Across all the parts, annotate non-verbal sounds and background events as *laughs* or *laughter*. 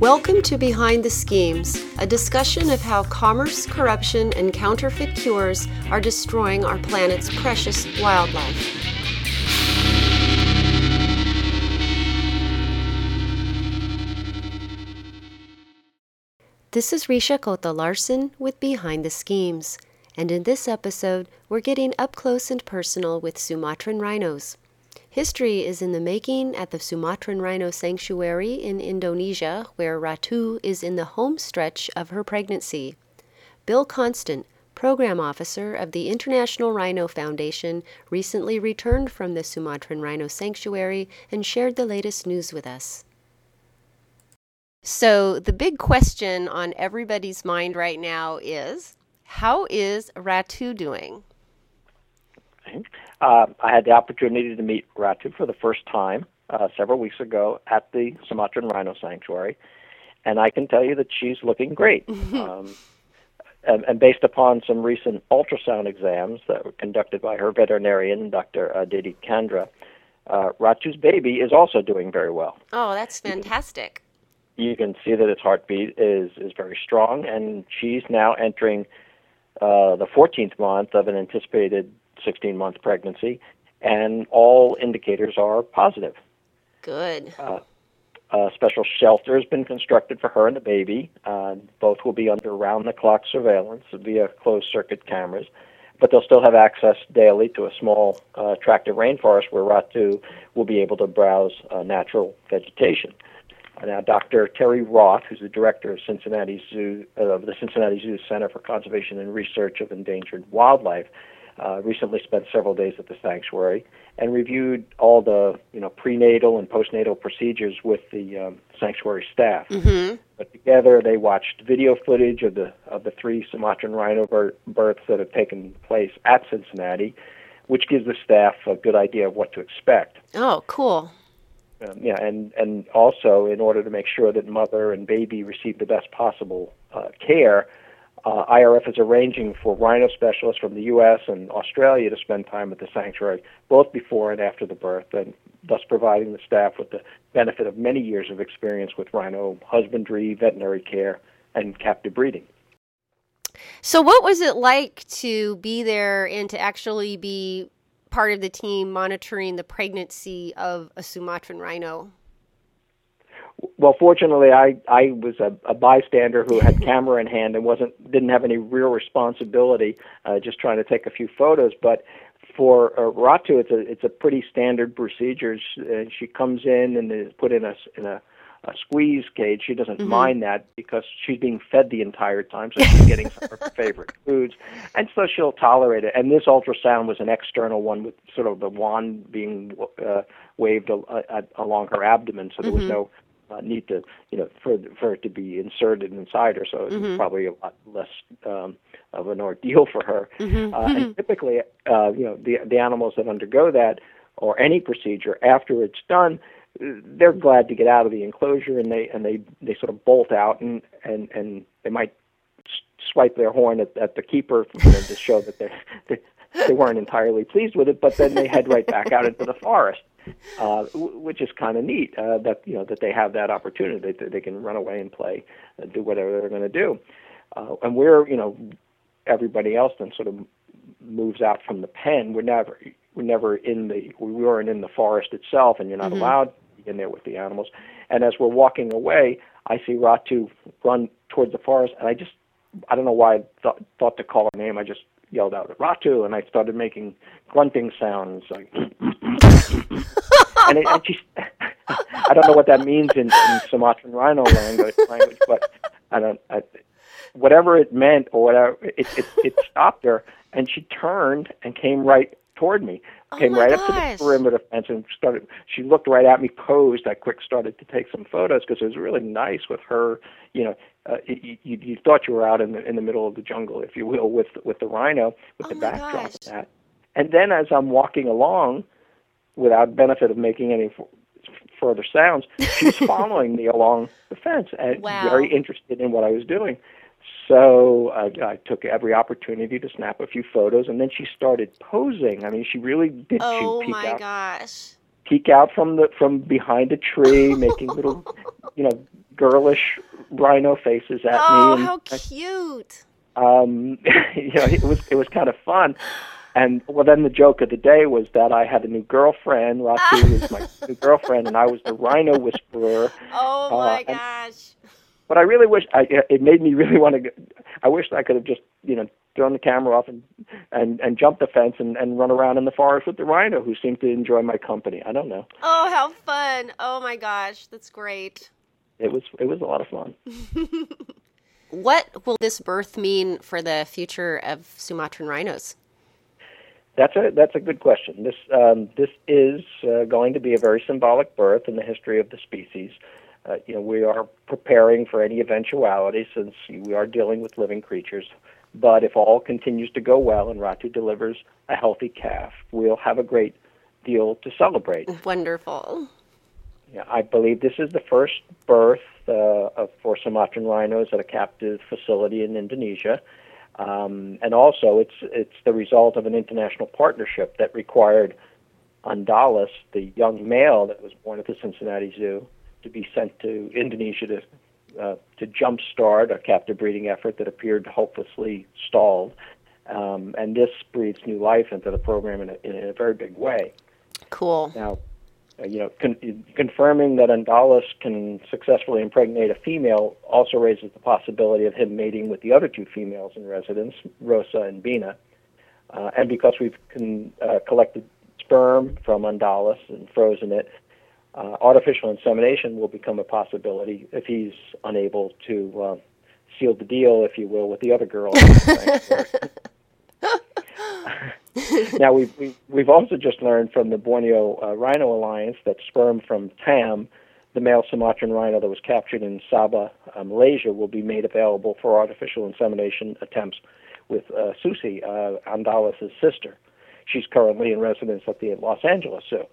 Welcome to Behind the Schemes, a discussion of how commerce, corruption, and counterfeit cures are destroying our planet's precious wildlife. This is Rhishja Cota-Larson with Behind the Schemes, and in this episode, we're getting up close and personal with Sumatran rhinos. History is in the making at the Sumatran Rhino Sanctuary in Indonesia, where Ratu is in the home stretch of her pregnancy. Bill Konstant, program officer of the International Rhino Foundation, recently returned from the Sumatran Rhino Sanctuary and shared the latest news with us. So, the big question on everybody's mind right now is how is Ratu doing? Uh, I had the opportunity to meet Ratu for the first time uh, several weeks ago at the Sumatran Rhino Sanctuary, and I can tell you that she's looking great. *laughs* um, and, and, based upon some recent ultrasound exams that were conducted by her veterinarian, Dr. Uh, Dedi Candra, uh, Ratu's baby is also doing very well. Oh, that's fantastic you can see that its heartbeat is is very strong, and she's now entering uh, the 14th month of an anticipated 16 month pregnancy, and all indicators are positive. Good. Uh, a special shelter has been constructed for her and the baby. Uh, both will be under round the clock surveillance via closed circuit cameras, but they'll still have access daily to a small uh, of rainforest where Ratu will be able to browse uh, natural vegetation. Now, Dr. Terry Roth, who's the director of Cincinnati Zoo of the Cincinnati Zoo Center for Conservation and Research of Endangered Wildlife, uh, recently spent several days at the sanctuary and reviewed all the you know prenatal and postnatal procedures with the um, sanctuary staff. Mm-hmm. But together, they watched video footage of the of the three Sumatran rhino births that have taken place at Cincinnati, which gives the staff a good idea of what to expect. Oh, cool. Um, yeah, and and also in order to make sure that mother and baby receive the best possible uh, care, uh, IRF is arranging for rhino specialists from the U.S. and Australia to spend time at the sanctuary both before and after the birth, and thus providing the staff with the benefit of many years of experience with rhino husbandry, veterinary care, and captive breeding. So, what was it like to be there and to actually be part of the team monitoring the pregnancy of a Sumatran rhino? Well, fortunately, I I was a, a bystander who had *laughs* camera in hand and wasn't didn't have any real responsibility, uh, just trying to take a few photos. But for uh, Ratu, it's a it's a pretty standard procedure. She, uh, she comes in and is put in a in a a squeeze cage. She doesn't mm-hmm. mind that because she's being fed the entire time, so she's getting some of her favorite *laughs* foods, and so she'll tolerate it. And this ultrasound was an external one with sort of the wand being uh, waved a, a, along her abdomen, so there was mm-hmm. no uh, need to, you know, for for it to be inserted inside her. So mm-hmm. probably a lot less um, of an ordeal for her. Mm-hmm. Uh, and mm-hmm. typically, uh, you know, the the animals that undergo that or any procedure after it's done they're glad to get out of the enclosure and they and they they sort of bolt out and and and they might swipe their horn at, at the keeper you *laughs* know, to show that they they weren't entirely pleased with it, but then they head right back out into the forest, uh, which is kind of neat. Uh, that you know that they have that opportunity. They, they can run away and play, uh, do whatever they're going to do, uh, and we're you know everybody else then sort of moves out from the pen. We're never we're never in the we weren't in the forest itself, and you're not mm-hmm. allowed to be in there with the animals. And as we're walking away, I see Ratu run towards the forest, and I just I don't know why I th- thought to call her name. I just yelled out Ratu, and I started making grunting sounds like, *laughs* and, it, and *laughs* she, I don't know what that means in, in Sumatran rhino language, language, but I don't. I, whatever it meant or whatever, it, it it stopped her, and she turned and came right toward me. Oh Came right gosh. up to the perimeter fence and started. She looked right at me, posed. I quick started to take some photos because it was really nice with her. You know, uh, you, you, you thought you were out in the in the middle of the jungle, if you will, with with the rhino, with oh the backdrop gosh. of that. And then as I'm walking along, without benefit of making any f- further sounds, she's *laughs* following me along the fence and wow. very interested in what I was doing. So I, I took every opportunity to snap a few photos, and then she started posing. I mean, she really did. Oh peek my out, gosh! peek out from the from behind a tree, making little, *laughs* you know, girlish rhino faces at oh, me. Oh, how cute! Um, *laughs* you know, it was it was kind of fun. And well, then the joke of the day was that I had a new girlfriend. Ratu was my *laughs* new girlfriend, and I was the rhino whisperer. Oh my uh, gosh! But I really wish I, it made me *laughs* really want to. I wish I could have just you know thrown the camera off and and and jumped the fence and and run around in the forest with the rhino, who seemed to enjoy my company. I don't know. Oh, how fun! Oh my gosh, that's great. It was it was a lot of fun. *laughs* what will this birth mean for the future of Sumatran rhinos? That's a that's a good question. This um, this is uh, going to be a very symbolic birth in the history of the species. Uh, you know, we are preparing for any eventuality since we are dealing with living creatures. But if all continues to go well and Ratu delivers a healthy calf, we'll have a great deal to celebrate. Wonderful. Yeah, I believe this is the first birth uh, of, for Sumatran rhinos at a captive facility in Indonesia. Um, and also, it's it's the result of an international partnership that required Andalas, the young male that was born at the Cincinnati Zoo, to be sent to Indonesia to uh, to jumpstart a captive breeding effort that appeared hopelessly stalled. Um, and this breathes new life into the program in a, in a very big way. Cool. Now, uh, you know, con- confirming that Andalas can successfully impregnate a female also raises the possibility of him mating with the other two females in residence, Rosa and Bina. Uh, and because we've con- uh, collected sperm from Andalas and frozen it, uh, artificial insemination will become a possibility if he's unable to uh, seal the deal, if you will, with the other girl. *laughs* *laughs* now we've, we've we've also just learned from the Borneo uh, Rhino Alliance that sperm from Tam, the male Sumatran rhino that was captured in Sabah, uh, Malaysia, will be made available for artificial insemination attempts with uh, Suci, uh, Andalas' sister. She's currently in residence at the Los Angeles Zoo.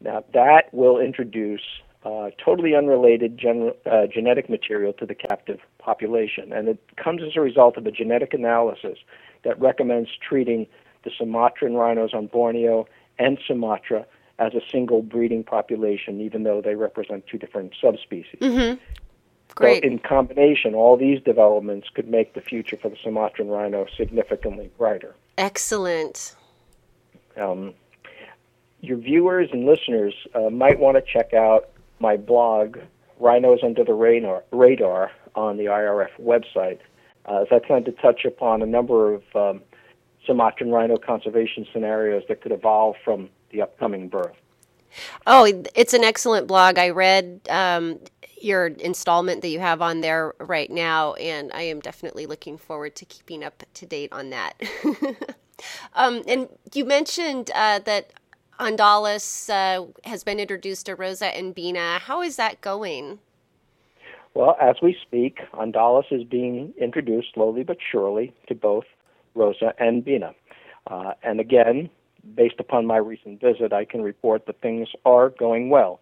Now that will introduce uh, totally unrelated gen- uh, genetic material to the captive population, and it comes as a result of a genetic analysis that recommends treating the Sumatran rhinos on Borneo and Sumatra as a single breeding population, even though they represent two different subspecies. Mm-hmm. Great. So, in combination, all these developments could make the future for the Sumatran rhino significantly brighter. Excellent. Um, your viewers and listeners uh, might want to check out my blog, Rhinos Under the Radar, on the IRF website, uh, as I plan to touch upon a number of um, Sumatran rhino conservation scenarios that could evolve from the upcoming birth. Oh, it's an excellent blog. I read um, your installment that you have on there right now, and I am definitely looking forward to keeping up to date on that. *laughs* um, and you mentioned uh, that Andalas uh, has been introduced to Rosa and Bina. How is that going? Well, as we speak, Andalas is being introduced slowly but surely to both Rosa and Bina. Uh, and again, based upon my recent visit, I can report that things are going well.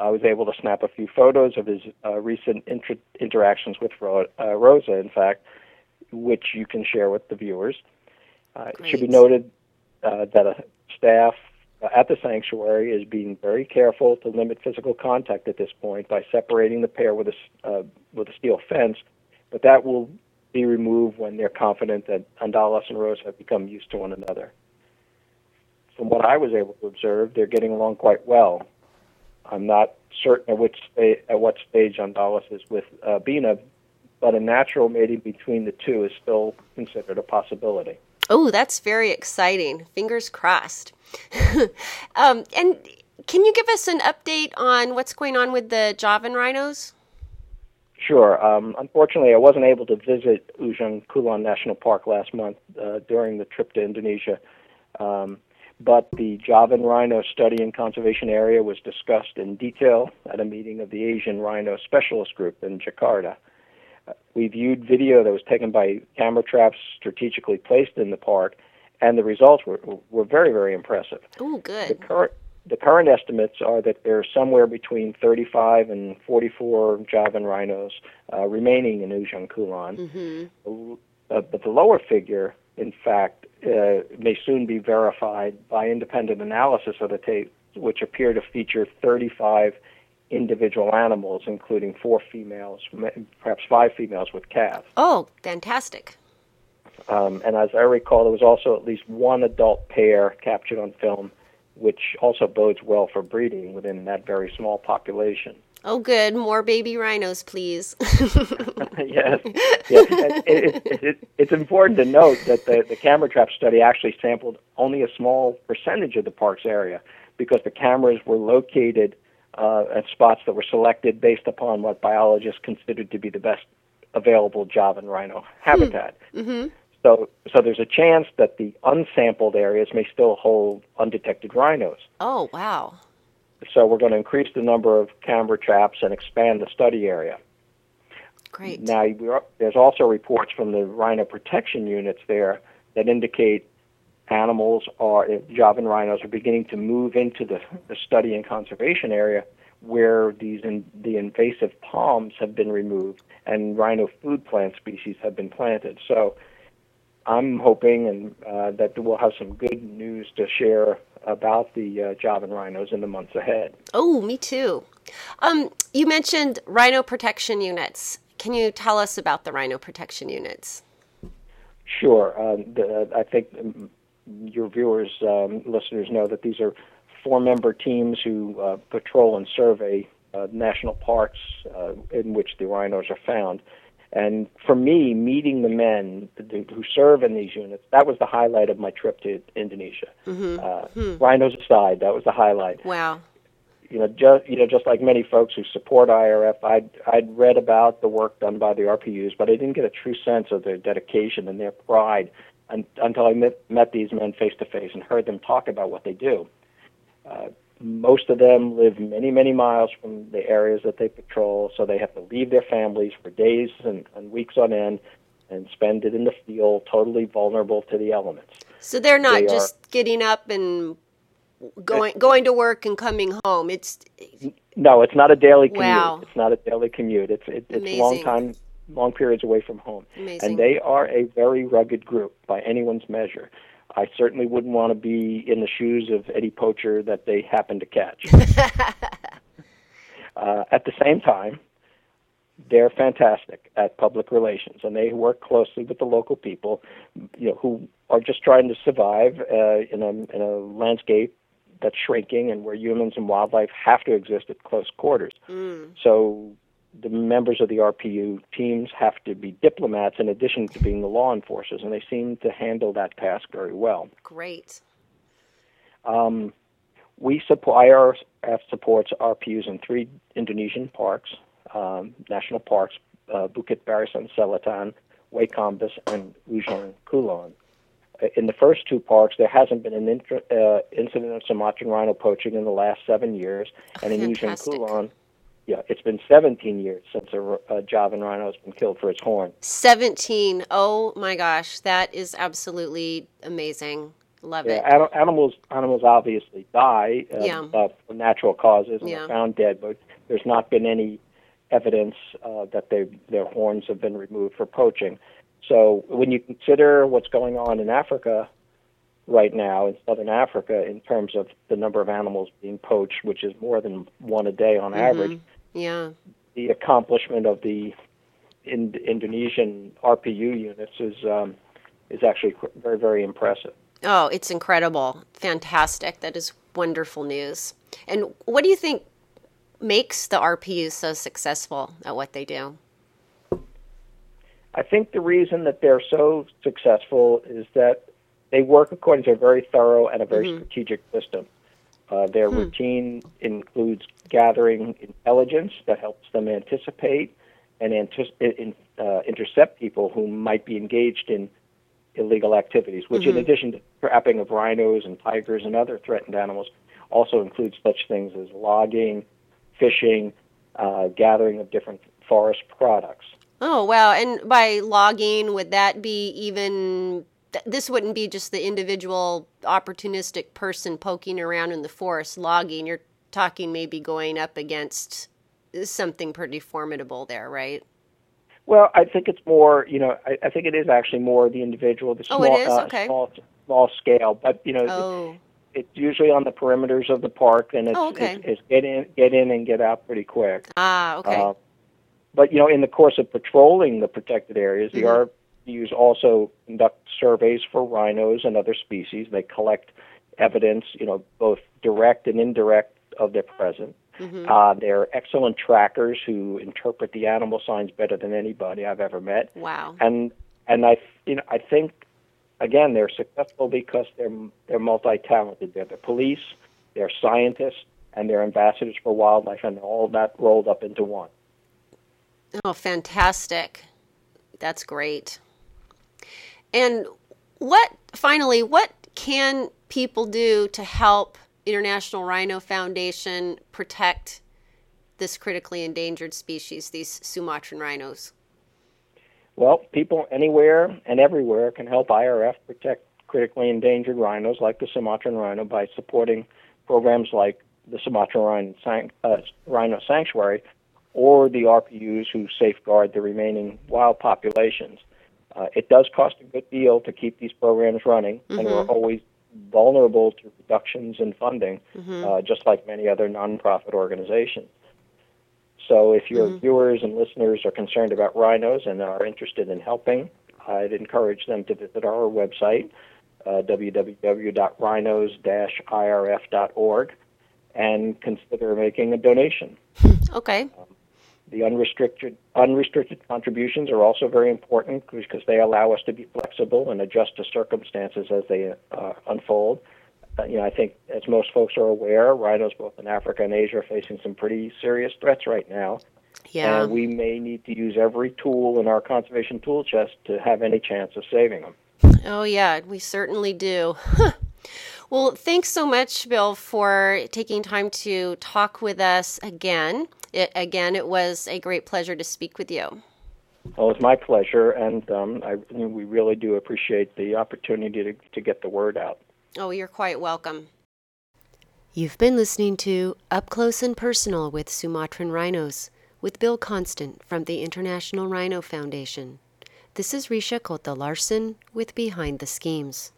I was able to snap a few photos of his uh, recent inter- interactions with Ro- uh, Rosa, in fact, which you can share with the viewers. Uh, it should be noted uh, that a staff at the sanctuary is being very careful to limit physical contact at this point by separating the pair with a, uh, with a steel fence, but that will be removed when they're confident that Andalas and Rose have become used to one another. From what I was able to observe, they're getting along quite well. I'm not certain at which sta- at what stage Andalas is with uh, Bina, but a natural mating between the two is still considered a possibility. Oh, that's very exciting. Fingers crossed. *laughs* um, and can you give us an update on what's going on with the Javan rhinos? Sure. Um, unfortunately, I wasn't able to visit Ujung Kulon National Park last month uh, during the trip to Indonesia. Um, but the Javan Rhino Study and Conservation Area was discussed in detail at a meeting of the Asian Rhino Specialist Group in Jakarta. We viewed video that was taken by camera traps strategically placed in the park, and the results were, were very, very impressive. Oh, good. The current the current estimates are that there's somewhere between 35 and 44 Javan rhinos uh, remaining in Ujung Kulon. Mm-hmm. Uh, but the lower figure, in fact, uh, may soon be verified by independent analysis of the tape which appear to feature 35 individual animals, including four females, perhaps five females with calves. Oh, fantastic. Um, and as I recall, there was also at least one adult pair captured on film, which also bodes well for breeding within that very small population. Oh, good. More baby rhinos, please. *laughs* yes. yes. It, it, it, it's important to note that the, the camera trap study actually sampled only a small percentage of the park's area because the cameras were located uh, at spots that were selected based upon what biologists considered to be the best available Javan rhino habitat. Hmm. Mm-hmm. So, so there's a chance that the unsampled areas may still hold undetected rhinos. Oh, wow. So we're going to increase the number of camera traps and expand the study area. Great. Now, there's also reports from the rhino protection units there that indicate animals are, Javan rhinos are beginning to move into the, the study and conservation area where these in, the invasive palms have been removed and rhino food plant species have been planted. So I'm hoping and uh, that we'll have some good news to share about the uh, Javan rhinos in the months ahead. Oh, me too. Um, you mentioned rhino protection units. Can you tell us about the rhino protection units? Sure. Um, the, I think your viewers, um, listeners know that these are four member teams who uh, patrol and survey uh, national parks uh, in which the rhinos are found. And for me, meeting the men who serve in these units, that was the highlight of my trip to Indonesia. Mm-hmm. Uh, hmm. Rhinos aside, that was the highlight. Wow. You know, just you know, just like many folks who support IRF, I'd I'd read about the work done by the RPUs, but I didn't get a true sense of their dedication and their pride until I met, met these men face to face and heard them talk about what they do. Uh, most of them live many, many miles from the areas that they patrol, so they have to leave their families for days and, and weeks on end and spend it in the field, totally vulnerable to the elements. So they're not they just are, getting up and going going to work and coming home. It's no, it's not a daily commute. Wow. It's not a daily commute. It's it, it's Amazing. long time, long periods away from home, Amazing. and they are a very rugged group by anyone's measure. I certainly wouldn't want to be in the shoes of any poacher that they happen to catch. *laughs* uh, at the same time, they're fantastic at public relations, and they work closely with the local people, you know, who are just trying to survive uh, in a in a landscape that's shrinking and where humans and wildlife have to exist at close quarters. Mm. So the members of the RPU teams have to be diplomats in addition to being the law enforcers, and they seem to handle that task very well. Great. Um, we supply our supports RPUs in three Indonesian parks, um, national parks, uh, Bukit Barisan Selatan, Way Kambas, and Ujung Kulon. Uh, in the first two parks, there hasn't been an inter- uh, incident of Sumatran rhino poaching in the last seven years, and in Ujung Kulon, yeah, it's been 17 years since a, a Javan rhino has been killed for its horn. 17. Oh my gosh, that is absolutely amazing. Love yeah, it. An- animals animals obviously die uh, Yeah. uh, for natural causes and Yeah. are found dead, but there's not been any evidence uh, that they their horns have been removed for poaching. So when you consider what's going on in Africa right now in southern Africa in terms of the number of animals being poached, which is more than one a day on average, Yeah. the accomplishment of the in, Indonesian RPU units is um, is actually very very impressive. Oh, it's incredible. Fantastic. That is wonderful news. And what do you think makes the RPU so successful at what they do? I think the reason that they're so successful is that they work according to a very thorough and a very Mhm. strategic system. Uh, their Hmm. routine includes gathering intelligence that helps them anticipate and uh, intercept people who might be engaged in illegal activities, which, Mhm. in addition to trapping of rhinos and tigers and other threatened animals, also includes such things as logging, fishing, uh, gathering of different forest products. Oh, wow. And by logging, would that be even th- this wouldn't be just the individual opportunistic person poking around in the forest logging. You're talking maybe going up against something pretty formidable there, right? Well, I think it's more, you know, I, I think it is actually more the individual, the Oh, small, it is? uh, Okay. small, small scale. But you know, Oh, it's usually on the perimeters of the park, and it's, Oh, okay. it's, it's get in, get in, and get out pretty quick. Ah, okay. Uh, but you know, in the course of patrolling the protected areas, the RPUs also conduct surveys for rhinos and other species. They collect evidence, you know, both direct and indirect of their presence. hmm Uh, they're excellent trackers who interpret the animal signs better than anybody I've ever met. wow. And and I you know I think again they're successful because they're they're multi-talented. They're the police, they're scientists, and they're ambassadors for wildlife, and all that rolled up into one. Oh, fantastic. That's great. And what, finally, what can people do to help International Rhino Foundation protect this critically endangered species, these Sumatran rhinos? Well, people anywhere and everywhere can help IRF protect critically endangered rhinos like the Sumatran rhino by supporting programs like the Sumatran Rhino, uh, Sanctuary or the RPUs who safeguard the remaining wild populations. Uh, it does cost a good deal to keep these programs running, and we're Mhm. always vulnerable to reductions in funding, hmm uh, just like many other nonprofit organizations. So, if your Mhm. viewers and listeners are concerned about rhinos and are interested in helping, I'd encourage them to visit our website, uh, www.rhinos-irf.org, and consider making a donation. Okay. The unrestricted unrestricted contributions are also very important because they allow us to be flexible and adjust to circumstances as they uh, unfold. Uh, you know, I think as most folks are aware, rhinos both in Africa and Asia are facing some pretty serious threats right now, Yeah. and we may need to use every tool in our conservation tool chest to have any chance of saving them. Oh, yeah, we certainly do. *laughs* well, thanks so much, Bill, for taking time to talk with us again. It, again, it was a great pleasure to speak with you. Well, it's my pleasure, and um, I, we really do appreciate the opportunity to, to get the word out. Oh, you're quite welcome. You've been listening to Up Close and Personal with Sumatran Rhinos with Bill Konstant from the International Rhino Foundation. This is Rhishja Cota-Larson with Behind the Schemes.